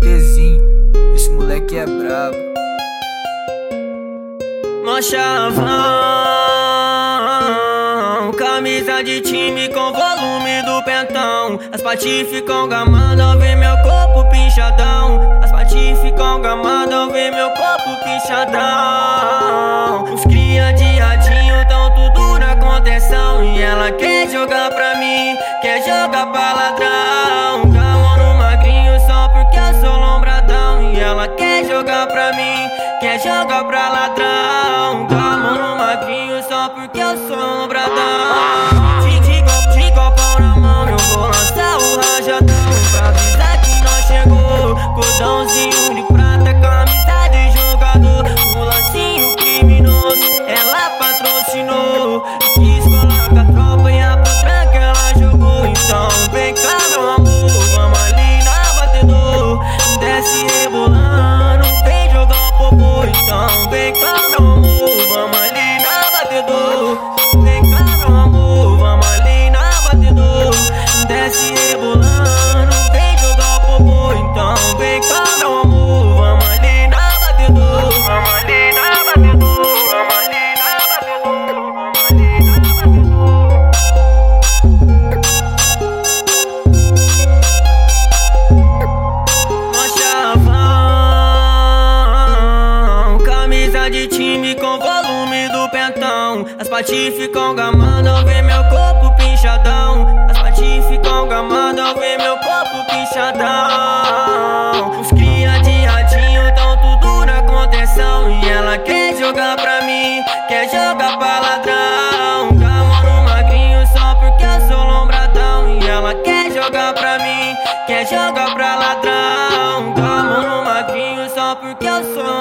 Esse moleque é brabo. Machavão, camisa de time com volume do pentão. As patis ficam gamando ao ver meu corpo pinchadão. As patis ficam gamando ao ver meu corpo pinchadão. Os cria de radinho tão tudo na contenção. E ela quer jogar pra mim, quer jogar pra ladrão. Jogar pra mim, quer jogar pra ladrão. Calma no magrinho só porque eu sou lombradão. De, As patis ficam gamando ao ver meu corpo pinchadão. As patis ficam gamando ao ver meu corpo pinchadão. Os cria de radinho tão tudo na contenção. E ela quer jogar pra mim, quer jogar pra ladrão. Calma no magrinho só porque eu sou lombradão. E ela quer jogar pra mim, quer jogar pra ladrão. Calma no magrinho só porque eu sou